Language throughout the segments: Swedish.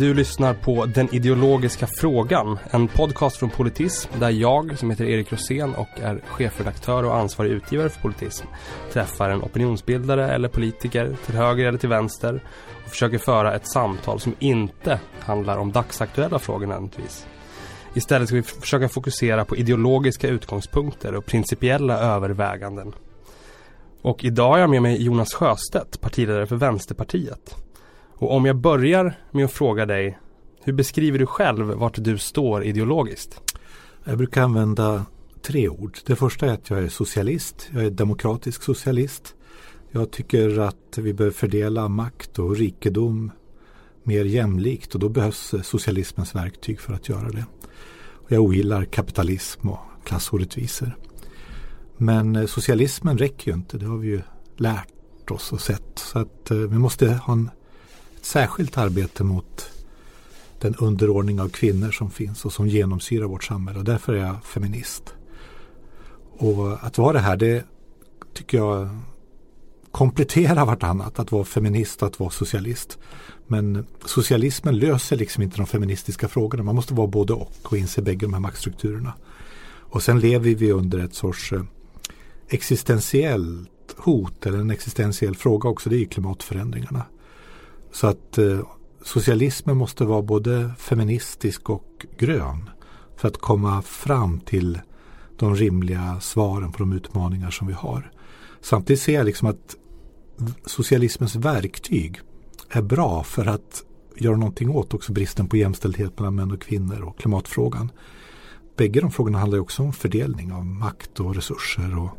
Du lyssnar på Den ideologiska frågan, en podcast från Politism där jag, som heter Erik Rosén och är chefredaktör och ansvarig utgivare för Politism, träffar en opinionsbildare eller politiker till höger eller till vänster och försöker föra ett samtal som inte handlar om dagsaktuella frågor nödvändigtvis. Istället ska vi försöka fokusera på ideologiska utgångspunkter och principiella överväganden. Och idag har jag med mig Jonas Sjöstedt, partiledare för Vänsterpartiet. Och om jag börjar med att fråga dig, hur beskriver du själv vart du står ideologiskt? Jag brukar använda tre ord. Det första är att jag är socialist. Jag är demokratisk socialist. Jag tycker att vi behöver fördela makt och rikedom mer jämlikt och då behövs socialismens verktyg för att göra det. Jag ogillar kapitalism och klassorättvisor. Men eh, socialismen räcker ju inte, det har vi ju lärt oss och sett. Så att eh, vi måste ha en ett särskilt arbete mot den underordning av kvinnor som finns och som genomsyrar vårt samhälle. Och därför är jag feminist. Och att vara det här, det tycker jag kompletterar vartannat. Att vara feminist och att vara socialist. Men socialismen löser liksom inte de feministiska frågorna. Man måste vara både och och inse bägge de här maktstrukturerna. Och sen lever vi under ett sorts eh, existentiellt hot eller en existentiell fråga också. Det är klimatförändringarna. Så att eh, socialismen måste vara både feministisk och grön för att komma fram till de rimliga svaren på de utmaningar som vi har. Samtidigt ser jag liksom att socialismens verktyg är bra för att göra någonting åt också bristen på jämställdhet mellan män och kvinnor och klimatfrågan. Bägge de frågorna handlar också om fördelning av makt och resurser och,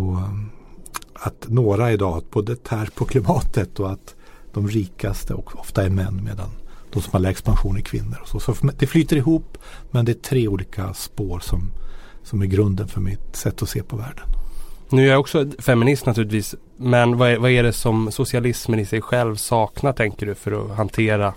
och att några idag både tär på klimatet och att de rikaste och ofta är män medan de som har lägst pension är kvinnor. Så. så det flyter ihop men det är tre olika spår som, som är grunden för mitt sätt att se på världen. Nu är jag också feminist naturligtvis. Men vad är, vad är det som socialismen i sig själv saknar tänker du för att hantera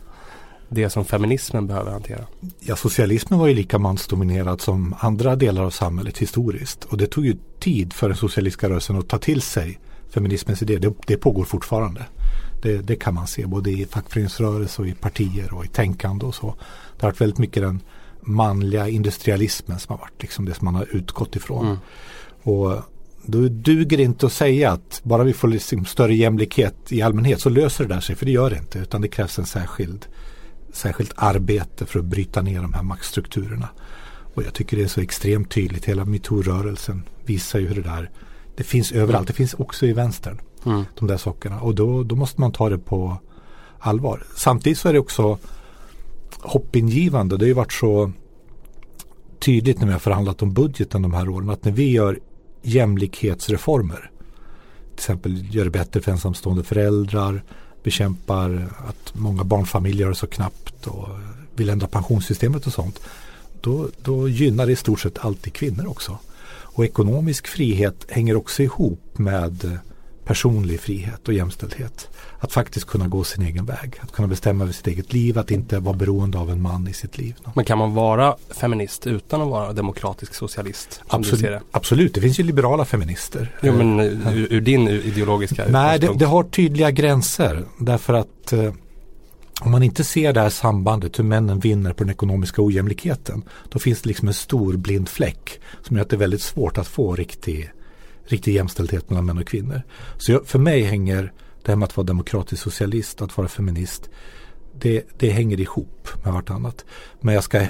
det som feminismen behöver hantera? Ja, socialismen var ju lika mansdominerad som andra delar av samhället historiskt. Och det tog ju tid för den socialistiska rörelsen att ta till sig feminismens idé. Det, det pågår fortfarande. Det, det, kan man se både i fackföreningsrörelse och i partier och i tänkande och så. Det har varit väldigt mycket den manliga industrialismen som har varit liksom det som man har utgått ifrån. Mm. Och då duger det inte att säga att bara vi får liksom större jämlikhet i allmänhet så löser det där sig. För det gör det inte. Utan det krävs en särskild, särskilt arbete för att bryta ner de här maktstrukturerna. Och jag tycker det är så extremt tydligt. Hela metoo-rörelsen visar ju hur det där det finns överallt. Det finns också i vänstern. Mm. De där sakerna. Och då, då måste man ta det på allvar. Samtidigt så är det också hoppingivande. Det har ju varit så tydligt när vi har förhandlat om budgeten de här åren. Att när vi gör jämlikhetsreformer. Till exempel gör det bättre för ensamstående föräldrar. Bekämpar att många barnfamiljer har det så knappt. Och vill ändra pensionssystemet och sånt. Då, då gynnar det i stort sett alltid kvinnor också. Och ekonomisk frihet hänger också ihop med personlig frihet och jämställdhet. Att faktiskt kunna gå sin egen väg. Att kunna bestämma över sitt eget liv. Att inte vara beroende av en man i sitt liv. Men kan man vara feminist utan att vara demokratisk socialist? Absolut, det? absolut. det finns ju liberala feminister. Jo men ur, ur din ideologiska Nej, det, det, har tydliga gränser. Därför att eh, om man inte ser det här sambandet hur männen vinner på den ekonomiska ojämlikheten. Då finns det liksom en stor blind fläck som gör att det är väldigt svårt att få riktig, riktig jämställdhet mellan män och kvinnor. Så jag, för mig hänger det här med att vara demokratisk socialist, att vara feminist. Det, det hänger ihop med vartannat. Men jag ska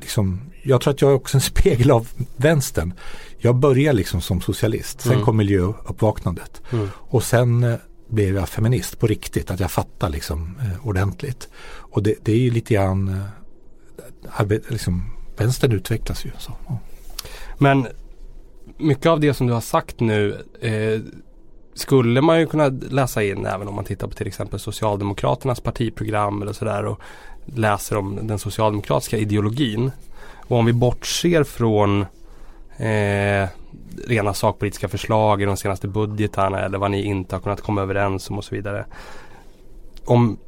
liksom, jag tror att jag är också en spegel av vänstern. Jag börjar liksom som socialist. Sen mm. kom miljöuppvaknandet. Mm. Och sen eh, blev jag feminist på riktigt. Att jag fattar liksom eh, ordentligt. Och det, det, är ju lite grann eh, arbet, liksom, vänstern utvecklas ju. Så, ja. Men mycket av det som du har sagt nu eh, skulle man ju kunna läsa in även om man tittar på till exempel Socialdemokraternas partiprogram eller sådär och läser om den socialdemokratiska ideologin. Och om vi bortser från eh, rena sakpolitiska förslag i de senaste budgetarna eller vad ni inte har kunnat komma överens om och så vidare. Om,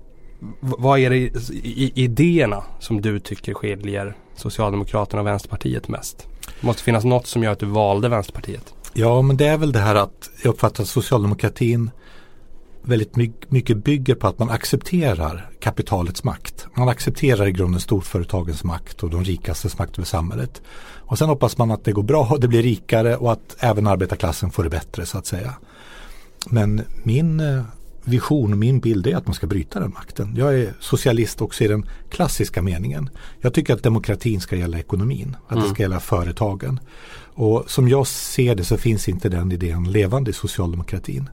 vad är det i, i idéerna som du tycker skiljer Socialdemokraterna och Vänsterpartiet mest? Det måste finnas något som gör att du valde Vänsterpartiet. Ja, men det är väl det här att jag uppfattar att socialdemokratin väldigt mycket bygger på att man accepterar kapitalets makt. Man accepterar i grunden storföretagens makt och de rikastes makt över samhället. Och sen hoppas man att det går bra och det blir rikare och att även arbetarklassen får det bättre så att säga. Men min eh, vision och min bild är att man ska bryta den makten. Jag är socialist också i den klassiska meningen. Jag tycker att demokratin ska gälla ekonomin, att mm. det ska gälla företagen. Och som jag ser det så finns inte den idén levande i socialdemokratin.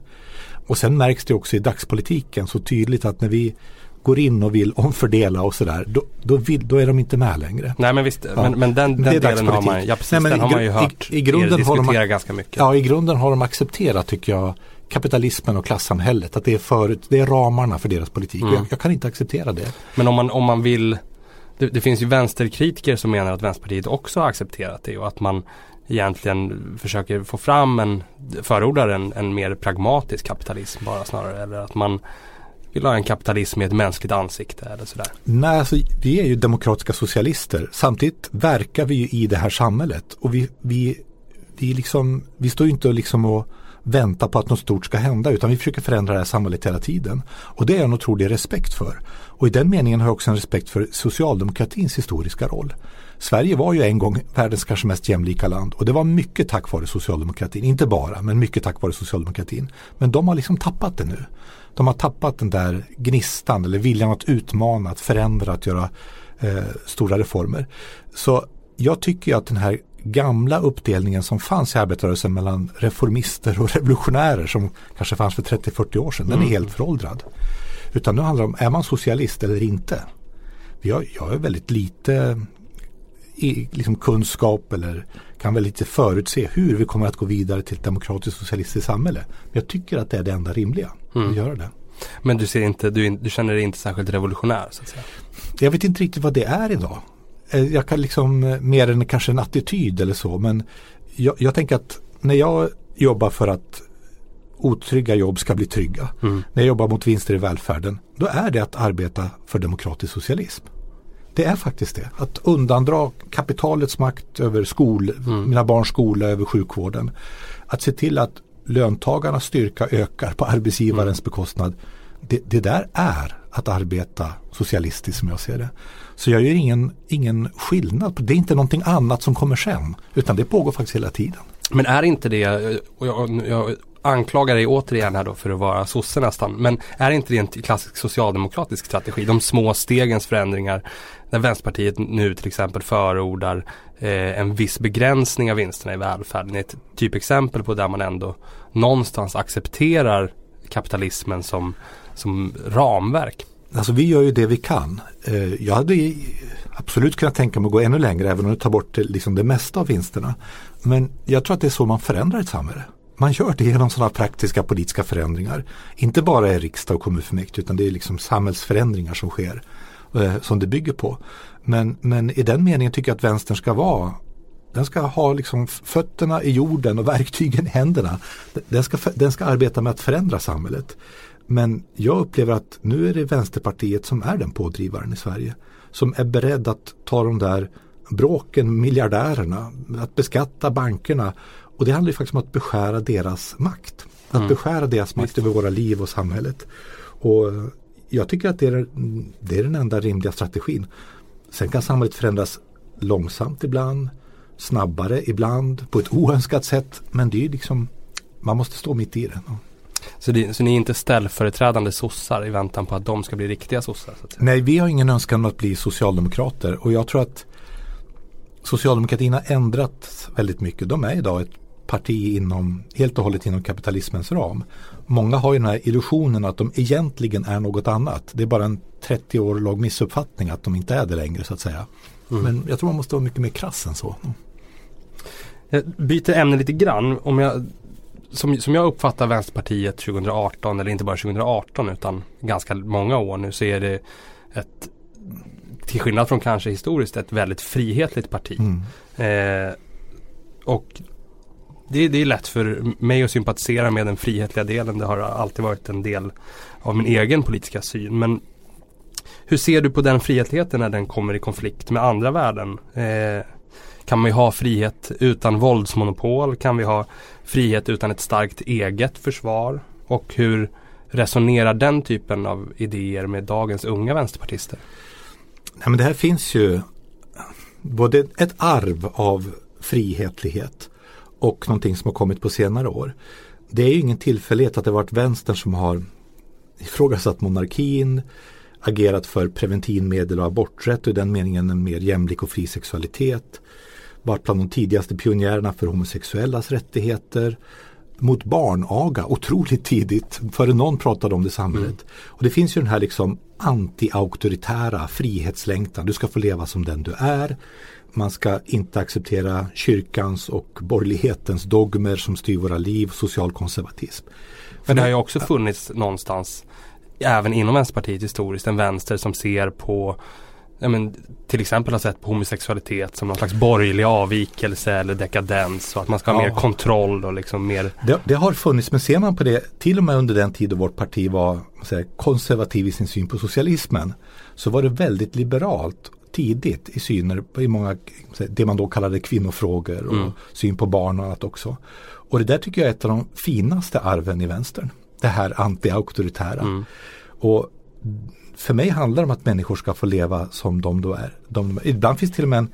Och sen märks det också i dagspolitiken så tydligt att när vi går in och vill omfördela och sådär, då, då, vill, då är de inte med längre. Nej men visst, ja. men, men, den, den delen har man, ja, precis, Nej, den har man ju hört i, i grunden har de, ganska mycket. Ja, i grunden har de accepterat tycker jag kapitalismen och klassamhället. Att det är, förut, det är ramarna för deras politik. Mm. Jag, jag, kan inte acceptera det. Men om man, om man vill det, det, finns ju vänsterkritiker som menar att Vänsterpartiet också har accepterat det och att man egentligen försöker få fram en, förordar en, en mer pragmatisk kapitalism bara snarare. Eller att man vill ha en kapitalism med ett mänskligt ansikte eller sådär? Nej, alltså, vi är ju demokratiska socialister. Samtidigt verkar vi ju i det här samhället och vi, vi, vi, liksom, vi står ju inte liksom och vänta på att något stort ska hända utan vi försöker förändra det här samhället hela tiden. Och det är jag en otrolig respekt för. Och i den meningen har jag också en respekt för socialdemokratins historiska roll. Sverige var ju en gång världens kanske mest jämlika land och det var mycket tack vare socialdemokratin. Inte bara, men mycket tack vare socialdemokratin. Men de har liksom tappat det nu. De har tappat den där gnistan eller viljan att utmana, att förändra, att göra eh, stora reformer. Så jag tycker att den här gamla uppdelningen som fanns i arbetarrörelsen mellan reformister och revolutionärer som kanske fanns för 30-40 år sedan, mm. den är mm. helt föråldrad. Utan nu handlar det om, är man socialist eller inte? Jag, jag är väldigt lite i, liksom kunskap eller kan väl lite förutse hur vi kommer att gå vidare till ett demokratiskt socialistiskt samhälle. Men jag tycker att det är det enda rimliga mm. att göra det. Men du, ser inte, du, du känner dig inte särskilt revolutionär? Så att säga. Jag vet inte riktigt vad det är idag. Eh, jag kan liksom eh, mer än kanske en attityd eller så men jag, jag tänker att när jag jobbar för att otrygga jobb ska bli trygga. Mm. När jag jobbar mot vinster i välfärden. Då är det att arbeta för demokratisk socialism. Det är faktiskt det. Att undandra kapitalets makt över skol, mm. mina barns skola, över sjukvården. Att se till att löntagarnas styrka ökar på arbetsgivarens mm. bekostnad. Det, det där är att arbeta socialistiskt som jag ser det. Så jag gör ingen, ingen skillnad. Det är inte någonting annat som kommer sen. Utan det pågår faktiskt hela tiden. Men är inte det, och jag, jag anklagar dig återigen här då för att vara sosse nästan. Men är inte det en klassisk socialdemokratisk strategi? De små stegens förändringar. När Vänsterpartiet nu till exempel förordar eh, en viss begränsning av vinsterna i välfärden. Ett typexempel på där man ändå någonstans accepterar kapitalismen som, som ramverk. Alltså vi gör ju det vi kan. Eh, jag hade absolut kunnat tänka mig att gå ännu längre även om det tar bort eh, liksom det mesta av vinsterna. Men jag tror att det är så man förändrar ett samhälle. Man gör det genom sådana praktiska politiska förändringar. Inte bara i riksdag och kommunfullmäktige utan det är liksom samhällsförändringar som sker. Eh, som det bygger på. Men, men i den meningen tycker jag att vänstern ska vara den ska ha liksom fötterna i jorden och verktygen i händerna. Den ska, den ska arbeta med att förändra samhället. Men jag upplever att nu är det Vänsterpartiet som är den pådrivaren i Sverige. Som är beredd att ta de där bråken, miljardärerna, att beskatta bankerna. Och det handlar ju faktiskt om att beskära deras makt. Att mm. beskära deras makt över våra liv och samhället. Och jag tycker att det är, det är den enda rimliga strategin. Sen kan samhället förändras långsamt ibland, snabbare ibland, på ett oönskat sätt. Men det är liksom, man måste stå mitt i det. Så, det, så ni är inte ställföreträdande sossar i väntan på att de ska bli riktiga sossar? Nej, vi har ingen önskan om att bli socialdemokrater och jag tror att socialdemokratin har ändrat väldigt mycket. De är idag ett parti inom, helt och hållet inom kapitalismens ram. Många har ju den här illusionen att de egentligen är något annat. Det är bara en 30 år lång missuppfattning att de inte är det längre så att säga. Mm. Men jag tror man måste vara mycket mer krass än så. Jag byter ämne lite grann. Om jag som, som jag uppfattar Vänsterpartiet 2018, eller inte bara 2018 utan ganska många år nu så är det ett, till skillnad från kanske historiskt, ett väldigt frihetligt parti. Mm. Eh, och det, det, är lätt för mig att sympatisera med den frihetliga delen. Det har alltid varit en del av min egen politiska syn. Men hur ser du på den frihetligheten när den kommer i konflikt med andra värden? Eh, kan vi ha frihet utan våldsmonopol? Kan vi ha frihet utan ett starkt eget försvar? Och hur resonerar den typen av idéer med dagens unga vänsterpartister? Nej, men det här finns ju både ett arv av frihetlighet och någonting som har kommit på senare år. Det är ju ingen tillfällighet att det varit vänstern som har ifrågasatt monarkin, agerat för preventivmedel och aborträtt och i den meningen en mer jämlik och fri sexualitet. Varit bland de tidigaste pionjärerna för homosexuellas rättigheter. Mot barnaga otroligt tidigt, före någon pratade om det i samhället. Mm. Och det finns ju den här liksom anti-auktoritära frihetslängtan. Du ska få leva som den du är. Man ska inte acceptera kyrkans och borgerlighetens dogmer som styr våra liv, social konservatism. Men det har ju också funnits någonstans även inom Vänsterpartiet historiskt en vänster som ser på ja, men, till exempel har sett på homosexualitet som någon slags borgerlig avvikelse eller dekadens och att man ska ha ja. mer kontroll och liksom mer det, det, har funnits men ser man på det till och med under den tid då vårt parti var säga, konservativ i sin syn på socialismen så var det väldigt liberalt tidigt i syner i många, det man då kallade kvinnofrågor och mm. syn på barn och annat också. Och det där tycker jag är ett av de finaste arven i vänstern. Det här anti-auktoritära. Mm. Och för mig handlar det om att människor ska få leva som de då är. De, ibland finns till och med en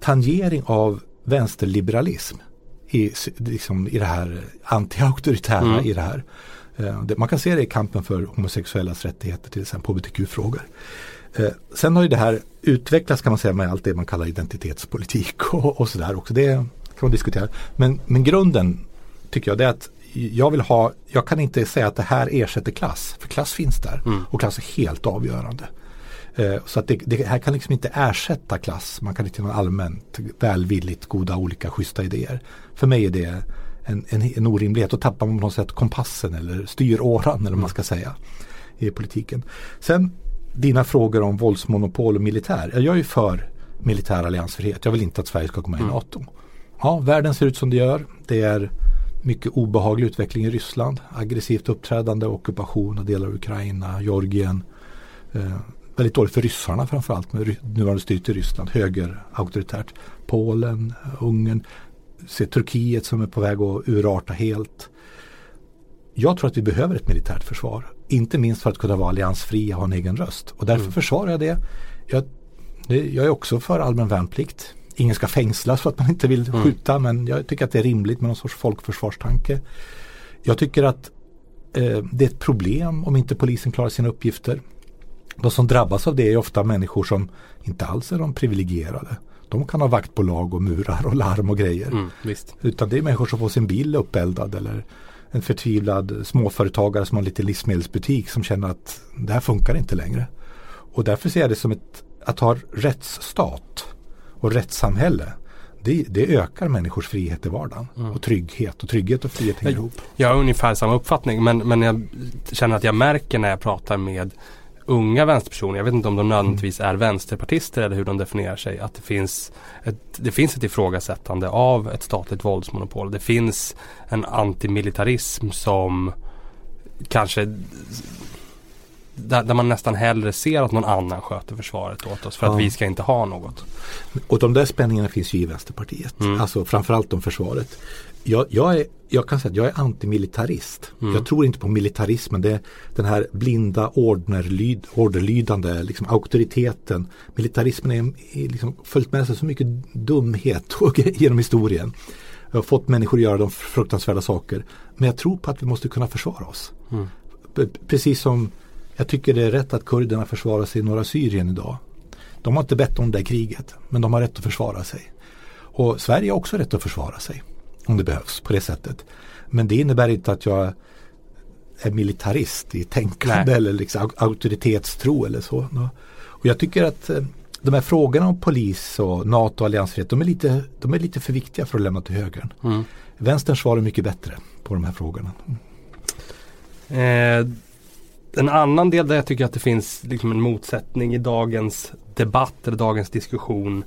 tangering av vänsterliberalism i, liksom, i det här anti-auktoritära mm. i det här. Uh, man kan se det i kampen för homosexuellas rättigheter till exempel, hbtq-frågor. Uh, sen har ju det här utvecklats kan man säga med allt det man kallar identitetspolitik och, och sådär också. Det kan man diskutera. Men, men grunden tycker jag det är att jag vill ha, jag kan inte säga att det här ersätter klass. För klass finns där mm. och klass är helt avgörande. Eh, så att det, det, här kan liksom inte ersätta klass. Man kan inte ha allmänt välvilligt goda olika schyssta idéer. För mig är det en, en, en orimlighet. Då tappar man på något sätt kompassen eller styråran eller vad man ska säga i politiken. Sen dina frågor om våldsmonopol och militär. Jag är ju för militär alliansfrihet. Jag vill inte att Sverige ska komma med i mm. NATO. Ja, världen ser ut som det gör. Det är mycket obehaglig utveckling i Ryssland. Aggressivt uppträdande, ockupation av delar av Ukraina, Georgien. Eh, väldigt dåligt för ryssarna framförallt med nuvarande styrt i Ryssland. Höger auktoritärt. Polen, Ungern, se Turkiet som är på väg att urarta helt. Jag tror att vi behöver ett militärt försvar. Inte minst för att kunna vara alliansfria och ha en egen röst. Och därför mm. försvarar jag det. Jag, det. jag är också för allmän värnplikt ingen ska fängslas för att man inte vill mm. skjuta men jag tycker att det är rimligt med någon sorts folkförsvarstanke. Jag tycker att eh, det är ett problem om inte polisen klarar sina uppgifter. De som drabbas av det är ofta människor som inte alls är de privilegierade. De kan ha vaktbolag och murar och larm och grejer. Mm, Utan det är människor som får sin bil uppeldad eller en förtvivlad småföretagare som har en liten livsmedelsbutik som känner att det här funkar inte längre. Och därför ser jag det som ett, att ha rättsstat och rättssamhälle det, det, ökar människors frihet i vardagen mm. och trygghet och trygghet och frihet hänger ihop. Jag har ungefär samma uppfattning men, men jag känner att jag märker när jag pratar med unga vänsterpersoner, jag vet inte om de nödvändigtvis är vänsterpartister eller hur de definierar sig, att det finns ett, det finns ett ifrågasättande av ett statligt våldsmonopol. Det finns en antimilitarism som kanske där, där, man nästan hellre ser att någon annan sköter försvaret åt oss för ja. att vi ska inte ha något. Och de där spänningarna finns ju i Vänsterpartiet. Mm. Alltså framförallt om försvaret. Jag, jag, är, jag kan säga att jag är antimilitarist. Mm. Jag tror inte på militarismen. Det är den här blinda orderlyd, orderlydande liksom auktoriteten. Militarismen är, är liksom följt med sig så mycket dumhet genom historien. Jag har fått människor att göra de fruktansvärda saker. Men jag tror på att vi måste kunna försvara oss. Mm. Precis som jag tycker det är rätt att kurderna försvarar sig i norra Syrien idag. De har inte bett om det kriget, men de har rätt att försvara sig. Och Sverige har också rätt att försvara sig om det behövs på det sättet. Men det innebär inte att jag är militarist i tänkande Nej. eller liksom auktoritetstro eller så. Och jag tycker att eh, de här frågorna om polis och NATO och alliansfrihet de är lite, de är lite för viktiga för att lämna till högern. Mm. Vänstern svarar mycket bättre på de här frågorna. Eh, en annan del där jag tycker att det finns liksom en motsättning i dagens debatt eller dagens diskussion.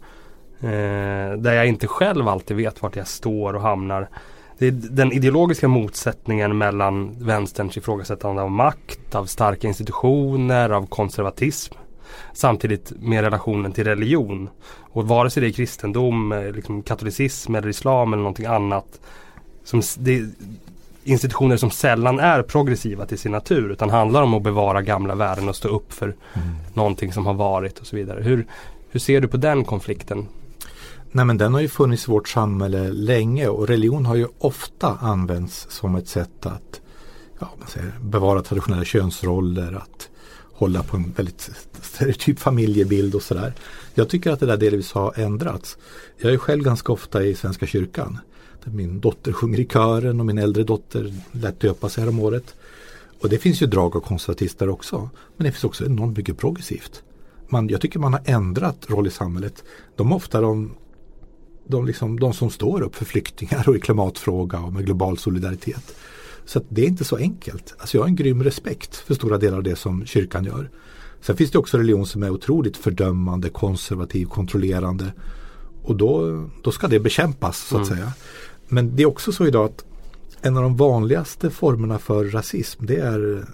Eh, där jag inte själv alltid vet vart jag står och hamnar. Det är den ideologiska motsättningen mellan vänsterns ifrågasättande av makt, av starka institutioner, av konservatism. Samtidigt med relationen till religion. Och vare sig det är kristendom, eh, liksom katolicism eller islam eller någonting annat. Som det, institutioner som sällan är progressiva till sin natur utan handlar om att bevara gamla värden och stå upp för mm. någonting som har varit och så vidare. Hur, hur ser du på den konflikten? Nej men den har ju funnits i vårt samhälle länge och religion har ju ofta använts som ett sätt att ja, man säger, bevara traditionella könsroller, att hålla på en väldigt stereotyp familjebild och sådär. Jag tycker att det där delvis har ändrats. Jag är själv ganska ofta i Svenska kyrkan. Min dotter sjunger i kören och min äldre dotter lät döpa sig året. Och det finns ju drag av konservatister också. Men det finns också enormt mycket progressivt. Man, jag tycker man har ändrat roll i samhället. De är ofta de, de, liksom, de som står upp för flyktingar och i klimatfråga och med global solidaritet. Så det är inte så enkelt. Alltså jag har en grym respekt för stora delar av det som kyrkan gör. Sen finns det också religion som är otroligt fördömande, konservativ, kontrollerande. Och då, då ska det bekämpas så att mm. säga. Men det är också så idag att en av de vanligaste formerna för rasism det är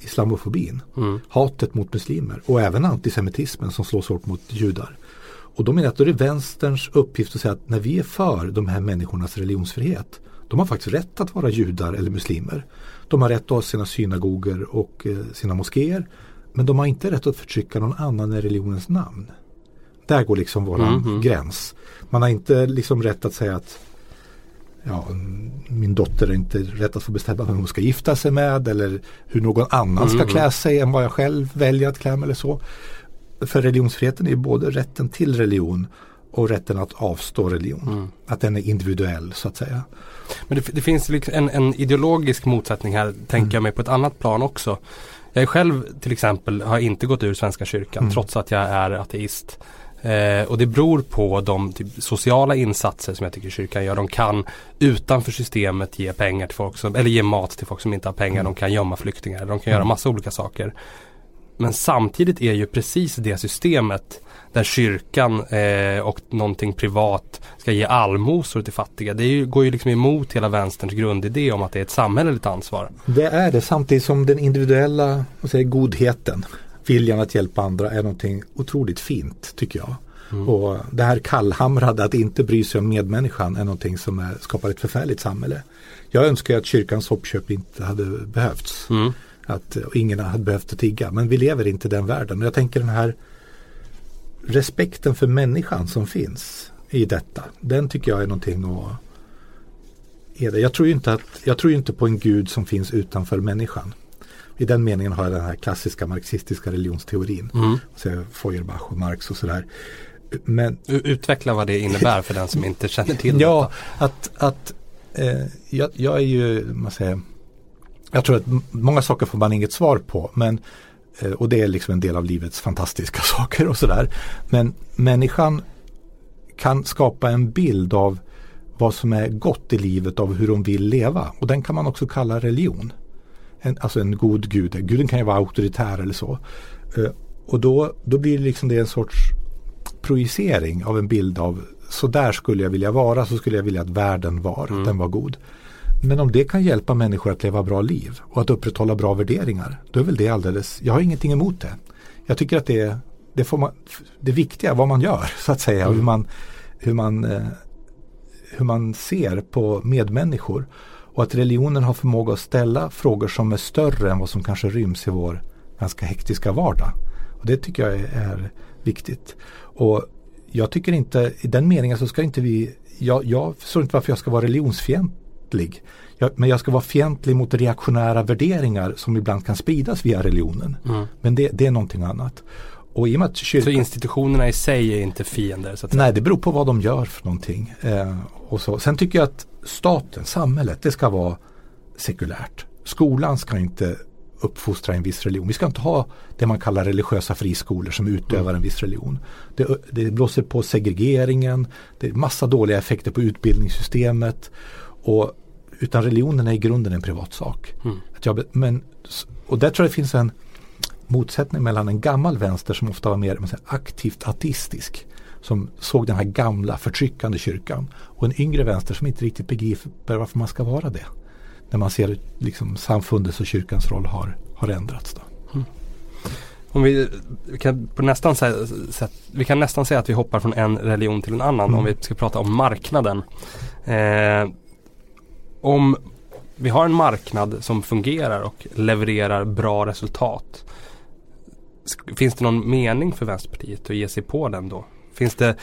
islamofobin. Mm. Hatet mot muslimer och även antisemitismen som slås hårt mot judar. Och då menar jag att då är det vänsterns uppgift att säga att när vi är för de här människornas religionsfrihet de har faktiskt rätt att vara judar eller muslimer. De har rätt att ha sina synagogor och eh, sina moskéer. Men de har inte rätt att förtrycka någon annan än religionens namn. Där går liksom våran mm -hmm. gräns. Man har inte liksom rätt att säga att ja, min dotter är inte rätt att få bestämma vem hon ska gifta sig med eller hur någon annan ska mm klä sig än vad jag själv väljer att klä mig eller så. För religionsfriheten är både rätten till religion och rätten att avstå religion. Mm. Att den är individuell så att säga. Men det, det finns liksom en, en, ideologisk motsättning här, tänker mm. jag mig på ett annat plan också. Jag själv till exempel har inte gått ur Svenska kyrkan mm. trots att jag är ateist. Eh, och det beror på de typ, sociala insatser som jag tycker kyrkan gör. De kan utanför systemet ge pengar till folk som, eller ge mat till folk som inte har pengar. Mm. De kan gömma flyktingar. De kan göra mm. massa olika saker. Men samtidigt är ju precis det systemet där kyrkan eh, och någonting privat ska ge allmosor till fattiga. Det ju, går ju liksom emot hela vänsterns grundidé om att det är ett samhälleligt ansvar. Det är det samtidigt som den individuella säger, godheten, viljan att hjälpa andra är någonting otroligt fint tycker jag. Mm. Och det här kallhamrade att inte bry sig om medmänniskan är någonting som är, skapar ett förfärligt samhälle. Jag önskar att kyrkans hoppköp inte hade behövts. Mm. Att ingen hade behövt tigga. Men vi lever inte i den världen. Och jag tänker den här respekten för människan som finns i detta. Den tycker jag är någonting att jag tror, inte att, jag tror inte på en gud som finns utanför människan. I den meningen har jag den här klassiska marxistiska religionsteorin. Mm. Feuerbach och Marx och sådär. Men, Utveckla vad det innebär för den som inte känner till ja, detta. Att, att eh, jag, jag, är ju, man säger, jag tror att många saker får man inget svar på. Men Eh, och det är liksom en del av livets fantastiska saker och sådär. Men människan kan skapa en bild av vad som är gott i livet av hur hon vill leva. Och den kan man också kalla religion. En, alltså en god gud. Guden kan ju vara auktoritär eller så. Eh, och då, då blir det liksom det en sorts projicering av en bild av så där skulle jag vilja vara, så skulle jag vilja att världen var, mm. att den var god. Men om det kan hjälpa människor att leva bra liv och att upprätthålla bra värderingar, då är väl det alldeles, jag har ingenting emot det. Jag tycker att det, det, får man, det viktiga vad man gör så att säga, mm. hur, man, hur, man, eh, hur man ser på medmänniskor. Och att religionen har förmåga att ställa frågor som är större än vad som kanske ryms i vår ganska hektiska vardag. Och Det tycker jag är, viktigt. Och jag tycker inte, i den meningen så ska inte vi, jag, jag förstår inte varför jag ska vara religionsfientlig fientlig. Jag, men jag ska vara fientlig mot reaktionära värderingar som ibland kan spridas via religionen. Mm. Men det, det, är någonting annat. Och i och med att kyrkan, så institutionerna i sig är inte fiender? Så att nej, det beror på vad de gör för någonting. Eh, och så. Sen tycker jag att staten, samhället, det ska vara sekulärt. Skolan ska inte uppfostra en viss religion. Vi ska inte ha det man kallar religiösa friskolor som utövar mm. en viss religion. Det, det blåser på segregeringen, det är massa dåliga effekter på utbildningssystemet och, utan religionen är i grunden en privat sak. Mm. Att jag, men, och där tror jag det finns en motsättning mellan en gammal vänster som ofta var mer säger, aktivt ateistisk. Som såg den här gamla förtryckande kyrkan. Och en yngre vänster som inte riktigt begriper varför man ska vara det. När man ser liksom samfundets och kyrkans roll har, har ändrats. Då. Mm. Om vi, vi, kan på nästan säga, vi kan nästan säga att vi hoppar från en religion till en annan mm. om vi ska prata om marknaden. Eh, om vi har en marknad som fungerar och levererar bra resultat. Finns det någon mening för Vänsterpartiet att ge sig på den då? Finns det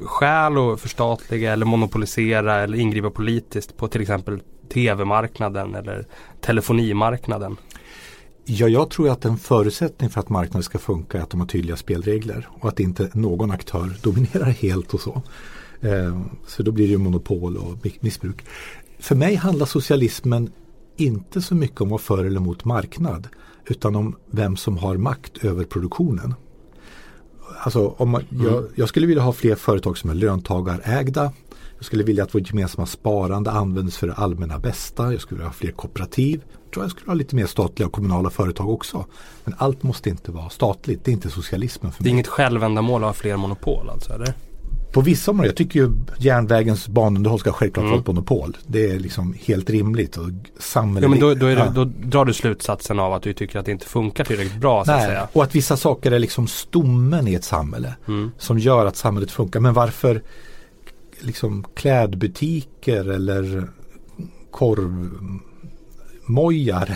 skäl att förstatliga eller monopolisera eller ingripa politiskt på till exempel tv-marknaden eller telefonimarknaden? Ja, jag tror att en förutsättning för att marknaden ska funka är att de har tydliga spelregler och att inte någon aktör dominerar helt och så. Ehm, så då blir det ju monopol och missbruk. För mig handlar socialismen inte så mycket om att vara för eller emot marknad utan om vem som har makt över produktionen. Alltså om man, mm. jag, jag, skulle vilja ha fler företag som är löntagarägda. Jag skulle vilja att vårt gemensamma sparande används för det allmänna bästa. Jag skulle vilja ha fler kooperativ. Jag tror jag skulle ha lite mer statliga och kommunala företag också. Men allt måste inte vara statligt. Det är inte socialismen för mig. Det är inget självändamål att ha fler monopol alltså? Eller? På vissa områden, jag tycker ju järnvägens banunderhåll ska självklart mm. vara ett monopol. Det är liksom helt rimligt. Och ja, men då, då, det, ja. då, drar du slutsatsen av att du tycker att det inte funkar tillräckligt bra. Så Nej, att säga. och att vissa saker är liksom stommen i ett samhälle. Mm. Som gör att samhället funkar. Men varför liksom klädbutiker eller korvmojar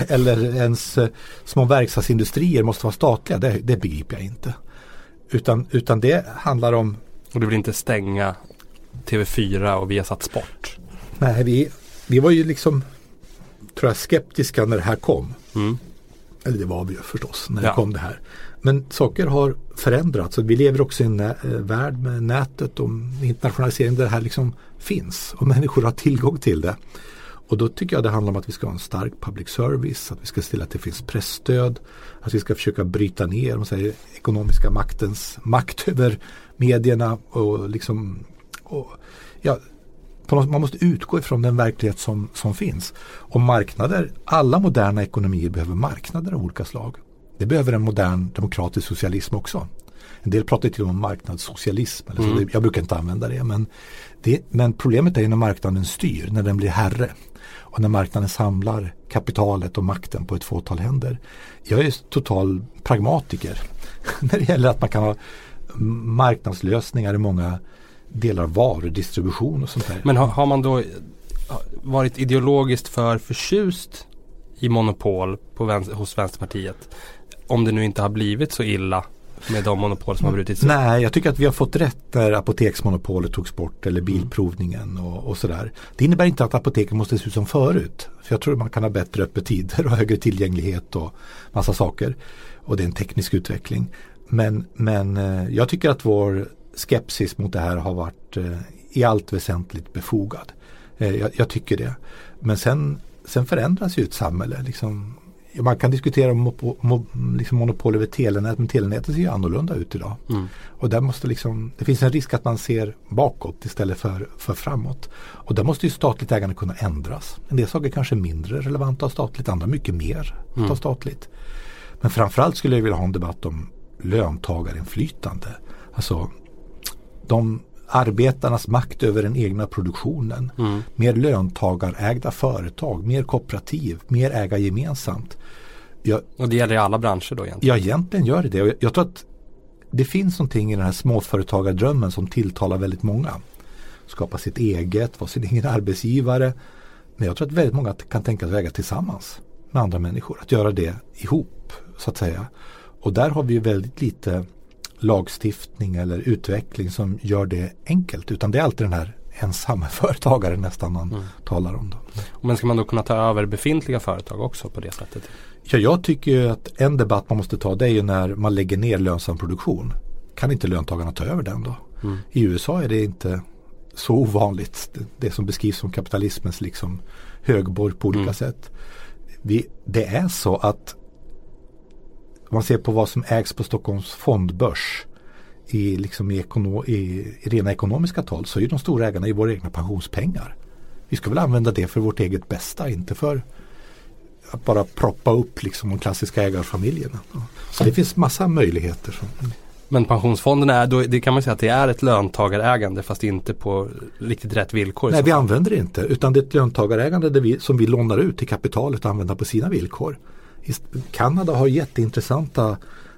eller ens eh, små verkstadsindustrier måste vara statliga. Det, det begriper jag inte. Utan, utan det handlar om och du vill inte stänga TV4 och Viasat Sport? Nej, vi, vi var ju liksom tror jag, skeptiska när det här kom. Mm. Eller det var vi ju förstås när ja. det kom det här. Men saker har förändrats och vi lever också i en nä- eh, värld med nätet och internationalisering där det här liksom finns och människor har tillgång till det. Och då tycker jag det handlar om att vi ska ha en stark public service, att vi ska se till att det finns pressstöd, att vi ska försöka bryta ner om säger, ekonomiska maktens makt över medierna och liksom och, ja, man måste utgå ifrån den verklighet som, som finns. Och marknader, alla moderna ekonomier behöver marknader av olika slag. Det behöver en modern demokratisk socialism också. En del pratar till och med om marknadssocialism. Eller så. Mm. Jag brukar inte använda det men, det. men problemet är när marknaden styr, när den blir herre. Och när marknaden samlar kapitalet och makten på ett fåtal händer. Jag är total pragmatiker när det gäller att man kan ha marknadslösningar i många delar av varudistribution och sånt där. Men har, har man då varit ideologiskt för förtjust i monopol på hos Vänsterpartiet? Om det nu inte har blivit så illa med de monopol som har brutits Nej, jag tycker att vi har fått rätt när apoteksmonopolet togs bort eller mm. bilprovningen och, och sådär. Det innebär inte att apoteken måste se ut som förut. För jag tror man kan ha bättre öppettider och högre tillgänglighet och massa saker. Och det är en teknisk utveckling. Men, men eh, jag tycker att vår skepsis mot det här har varit eh, i allt väsentligt befogad. Eh, jag, jag, tycker det. Men sen, sen förändras ju ett samhälle. Liksom, man kan diskutera mo, mo, liksom monopol över telenät men telenätet ser ju annorlunda ut idag. Mm. Och där måste liksom, det finns en risk att man ser bakåt istället för, för framåt. Och där måste ju statligt ägande kunna ändras. En del saker kanske är mindre relevanta av statligt, andra mycket mer mm. av statligt. Men framförallt skulle jag vilja ha en debatt om löntagarinflytande. Alltså de arbetarnas makt över den egna produktionen. Mm. Mer löntagarägda företag, mer kooperativ, mer äga gemensamt. Jag, och det gäller i alla branscher då egentligen? Ja, egentligen gör det det. Jag, jag tror att det finns någonting i den här småföretagardrömmen som tilltalar väldigt många. Skapa sitt eget, vara sin egen arbetsgivare. Men jag tror att väldigt många kan tänka sig äga tillsammans med andra människor. Att göra det ihop så att säga. Och där har vi väldigt lite lagstiftning eller utveckling som gör det enkelt. Utan det är alltid den här ensamma företagaren nästan man mm. talar om. Då. Men ska man då kunna ta över befintliga företag också på det sättet? Ja, jag tycker ju att en debatt man måste ta det är ju när man lägger ner lönsam produktion. Kan inte löntagarna ta över den då? Mm. I USA är det inte så ovanligt. Det, det som beskrivs som kapitalismens liksom högborg på olika mm. sätt. Vi, det är så att om man ser på vad som ägs på Stockholms fondbörs i, liksom i, ekono, i, i rena ekonomiska tal så är de stora ägarna i våra egna pensionspengar. Vi ska väl använda det för vårt eget bästa, inte för att bara proppa upp liksom de klassiska ägarfamiljerna. Så det finns massa möjligheter. Men pensionsfonderna, är, då, det kan man säga att det är ett löntagarägande fast inte på riktigt rätt villkor. Nej, vi använder det inte utan det är ett löntagarägande vi, som vi lånar ut till kapitalet och använder på sina villkor. Kanada har jätteintressanta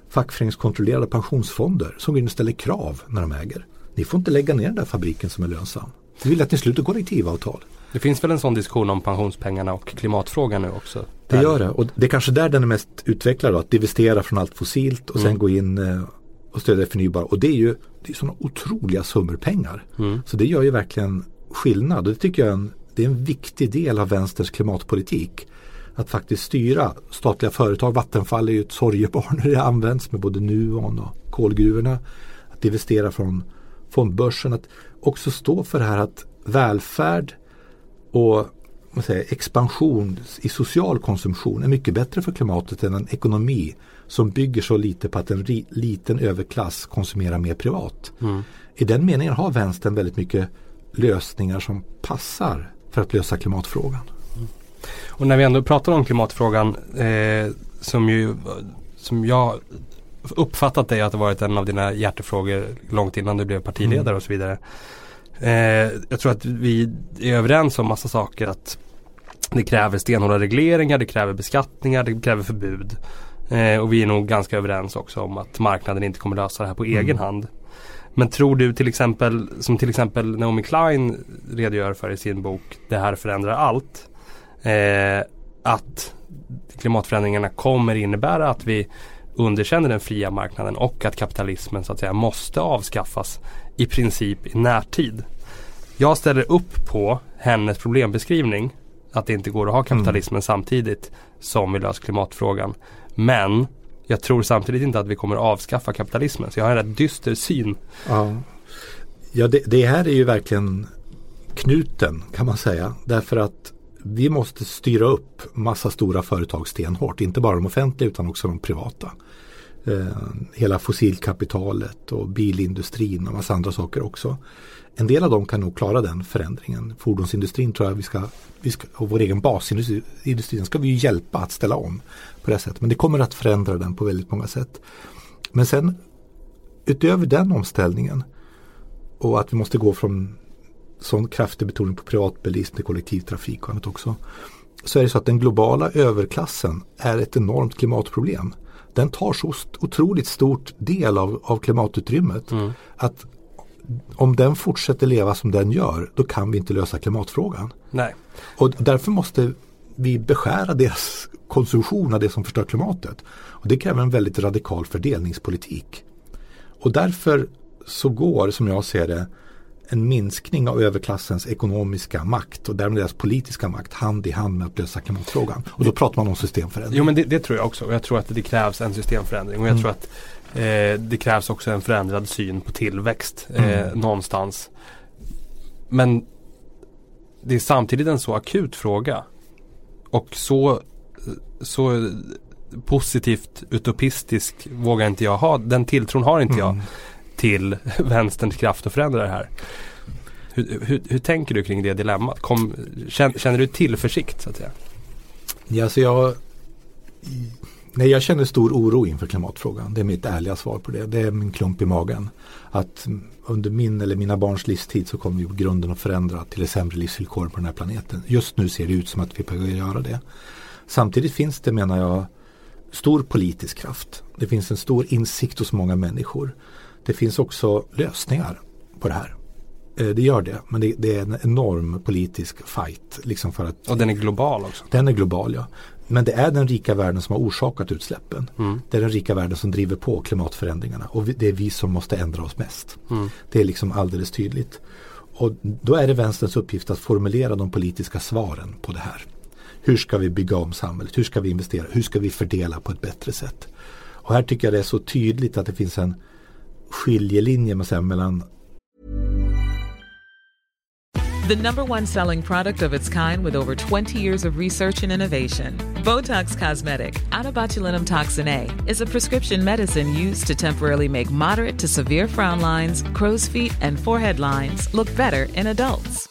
fackföreningskontrollerade pensionsfonder som går in och ställer krav när de äger. Ni får inte lägga ner den där fabriken som är lönsam. Vi vill att ni sluter kollektivavtal. Det finns väl en sån diskussion om pensionspengarna och klimatfrågan nu också? Det gör det och det är kanske där den är mest utvecklad då, att divestera från allt fossilt och mm. sen gå in eh, och stödja förnybar. Och det är ju det är sådana otroliga summor pengar. Mm. Så det gör ju verkligen skillnad och det tycker jag är en, det är en viktig del av vänsterns klimatpolitik. Att faktiskt styra statliga företag. Vattenfall är ju ett sorgebarn när det används med både Nuon och kolgruvorna. Att investera från fondbörsen. Att också stå för det här att välfärd och säger, expansion i social konsumtion är mycket bättre för klimatet än en ekonomi som bygger så lite på att en ri, liten överklass konsumerar mer privat. Mm. I den meningen har vänstern väldigt mycket lösningar som passar för att lösa klimatfrågan. Och när vi ändå pratar om klimatfrågan eh, som ju som jag uppfattat dig att det varit en av dina hjärtefrågor långt innan du blev partiledare mm. och så vidare. Eh, jag tror att vi är överens om massa saker. Att det kräver stenhårda regleringar, det kräver beskattningar, det kräver förbud. Eh, och vi är nog ganska överens också om att marknaden inte kommer lösa det här på mm. egen hand. Men tror du till exempel, som till exempel Naomi Klein redogör för i sin bok Det här förändrar allt. Eh, att klimatförändringarna kommer innebära att vi underkänner den fria marknaden och att kapitalismen så att säga måste avskaffas i princip i närtid. Jag ställer upp på hennes problembeskrivning att det inte går att ha kapitalismen mm. samtidigt som vi löser klimatfrågan. Men jag tror samtidigt inte att vi kommer avskaffa kapitalismen. Så jag har en rätt dyster syn. Ja, ja det, det här är ju verkligen knuten kan man säga. Därför att vi måste styra upp massa stora företag stenhårt. Inte bara de offentliga utan också de privata. Eh, hela fossilkapitalet och bilindustrin och massa andra saker också. En del av dem kan nog klara den förändringen. Fordonsindustrin tror jag vi ska, vi ska och vår egen basindustri ska vi hjälpa att ställa om på det sättet. Men det kommer att förändra den på väldigt många sätt. Men sen utöver den omställningen och att vi måste gå från sån kraftig betoning på privatbilism kollektivtrafik och annat också. Så är det så att den globala överklassen är ett enormt klimatproblem. Den tar så otroligt stort del av, av klimatutrymmet mm. att om den fortsätter leva som den gör då kan vi inte lösa klimatfrågan. Nej. Och därför måste vi beskära deras konsumtion av det som förstör klimatet. Och Det kräver en väldigt radikal fördelningspolitik. Och därför så går, som jag ser det, en minskning av överklassens ekonomiska makt och därmed deras politiska makt hand i hand med att lösa klimatfrågan. Och då pratar man om systemförändring. Jo men det, det tror jag också och jag tror att det krävs en systemförändring och jag mm. tror att eh, det krävs också en förändrad syn på tillväxt eh, mm. någonstans. Men det är samtidigt en så akut fråga och så, så positivt utopistisk vågar inte jag ha. Den tilltron har inte mm. jag till vänsterns kraft att förändra det här. Hur, hur, hur tänker du kring det dilemmat? Kom, känner, känner, du tillförsikt så att säga? Ja, så jag, nej, jag känner stor oro inför klimatfrågan. Det är mitt ärliga svar på det. Det är min klump i magen. Att under min eller mina barns livstid så kommer vi på grunden att förändra till det sämre livsvillkor på den här planeten. Just nu ser det ut som att vi behöver göra det. Samtidigt finns det menar jag stor politisk kraft. Det finns en stor insikt hos många människor. Det finns också lösningar på det här. Eh, det gör det, men det, det, är en enorm politisk fight. Liksom för att, och den är global också? Den är global, ja. Men det är den rika världen som har orsakat utsläppen. Mm. Det är den rika världen som driver på klimatförändringarna och det är vi som måste ändra oss mest. Mm. Det är liksom alldeles tydligt. Och då är det vänsterns uppgift att formulera de politiska svaren på det här. Hur ska vi bygga om samhället? Hur ska vi investera? Hur ska vi fördela på ett bättre sätt? Och här tycker jag det är så tydligt att det finns en skiljelinje mellan The number one selling product of its kind with over 20 years of research and innovation. Botox Cosmetic, onabotulinum toxin A, is a prescription medicine used to temporarily make moderate to severe frown lines, crow's feet, and forehead lines look better in adults.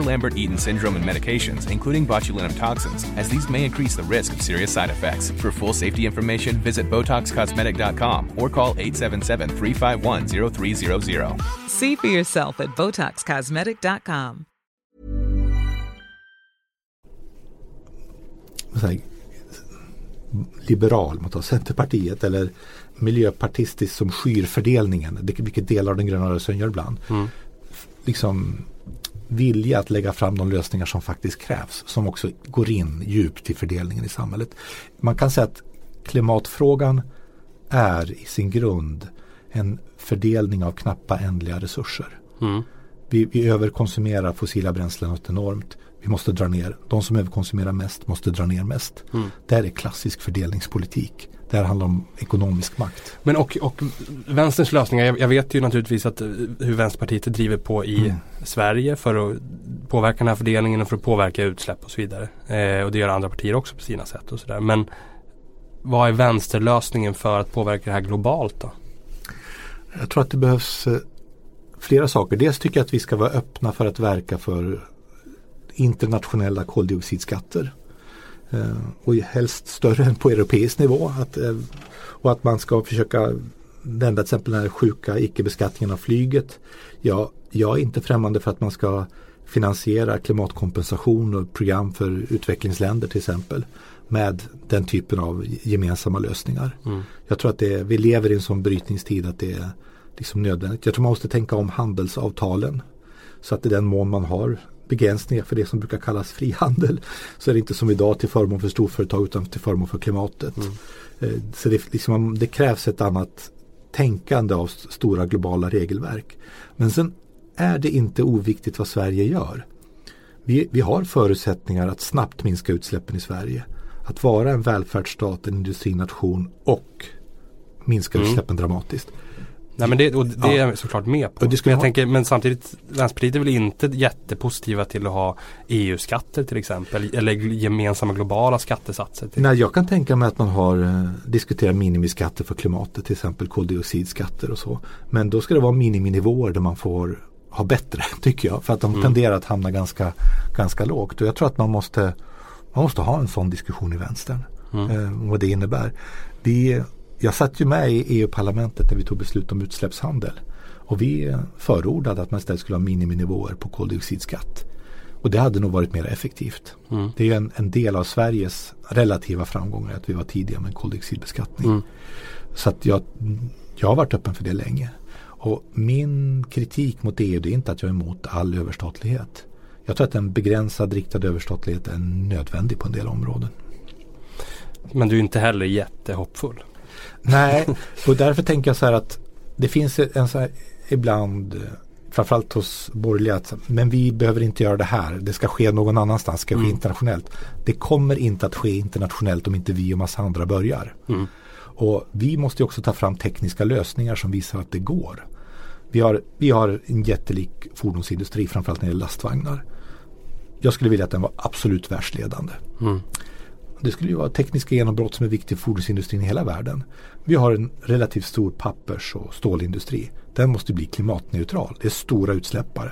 or Lambert Eaton syndrome and medications, including botulinum toxins, as these may increase the risk of serious side effects. For full safety information, visit BotoxCosmetic.com or call 877 351 0300. See for yourself at BotoxCosmetic.com. så här, liberal, man tar Centerpartiet eller miljöpartistisk som skyr fördelningen, det- vilket delar av den gröna rörelsen gör ibland. Mm. Liksom vilja att lägga fram de lösningar som faktiskt krävs, som också går in djupt i fördelningen i samhället. Man kan säga att klimatfrågan är i sin grund en fördelning av knappa ändliga resurser. Mm. Vi, vi överkonsumerar fossila bränslen något enormt. Vi måste dra ner. De som överkonsumerar mest måste dra ner mest. Det här är klassisk fördelningspolitik. Det här handlar om ekonomisk makt. Men och, och vänsterns lösningar, jag, jag vet ju naturligtvis att eh, hur Vänsterpartiet driver på i Mm. Sverige för att påverka den här fördelningen och för att påverka utsläpp och så vidare. Eh, och det gör andra partier också på sina sätt och sådär. Men vad är vänsterlösningen för att påverka det här globalt då? Jag tror att det behövs eh, flera saker. Dels tycker jag att vi ska vara öppna för att verka för internationella koldioxidskatter. Eh, och helst större än på europeisk nivå. Att, eh, och att man ska försöka vända till exempel den här sjuka icke-beskattningen av flyget. Ja, jag är inte främmande för att man ska finansiera klimatkompensation och program för utvecklingsländer till exempel med den typen av gemensamma lösningar. Jag tror att det, vi lever i en sån brytningstid att det är liksom nödvändigt. Jag tror man måste tänka om handelsavtalen. Så att i den mån man har begränsningar för det som brukar kallas frihandel så är det inte som idag till förmån för storföretag utan till förmån för klimatet. Eh, Så det, liksom, det krävs ett annat tänkande av st- stora globala regelverk. Men sen är det inte oviktigt vad Sverige gör. Vi, vi har förutsättningar att snabbt minska utsläppen i Sverige. Att vara en välfärdsstat, en industrination och minska utsläppen dramatiskt. Nej men det, och det Ja. är jag såklart med på. Det men, jag tänker, men samtidigt, Vänsterpartiet är väl inte jättepositiva till att ha EU-skatter till exempel. Eller gemensamma globala skattesatser. Till. Nej, jag kan tänka mig att man har eh, diskuterat minimiskatter för klimatet, till exempel koldioxidskatter och så. Men då ska det vara miniminivåer där man får ha bättre, tycker jag. För att de tenderar att hamna ganska, ganska lågt. Och jag tror att man måste, man måste ha en sån diskussion i vänstern. Eh, vad det innebär. Vi, jag satt ju med i EU-parlamentet när vi tog beslut om utsläppshandel. Och vi förordade att man istället skulle ha miniminivåer på koldioxidskatt. Och det hade nog varit mer effektivt. Det är ju en, en del av Sveriges relativa framgångar att vi var tidiga med koldioxidbeskattning. Så att jag, jag har varit öppen för det länge. Och min kritik mot EU det är inte att jag är emot all överstatlighet. Jag tror att en begränsad riktad överstatlighet är nödvändig på en del områden. Men du är inte heller jättehoppfull. Nej, och därför tänker jag så här att det finns en så här ibland, framförallt hos borgerliga, att men vi behöver inte göra det här. Det ska ske någon annanstans, det ska ske internationellt. Det kommer inte att ske internationellt om inte vi och massa andra börjar. Och vi måste också ta fram tekniska lösningar som visar att det går. Vi har, vi har en jättelik fordonsindustri, framförallt när det gäller lastvagnar. Jag skulle vilja att den var absolut världsledande. Det skulle ju vara tekniska genombrott som är viktiga för fordonsindustrin i hela världen. Vi har en relativt stor pappers och stålindustri. Den måste bli klimatneutral. Det är stora utsläppare.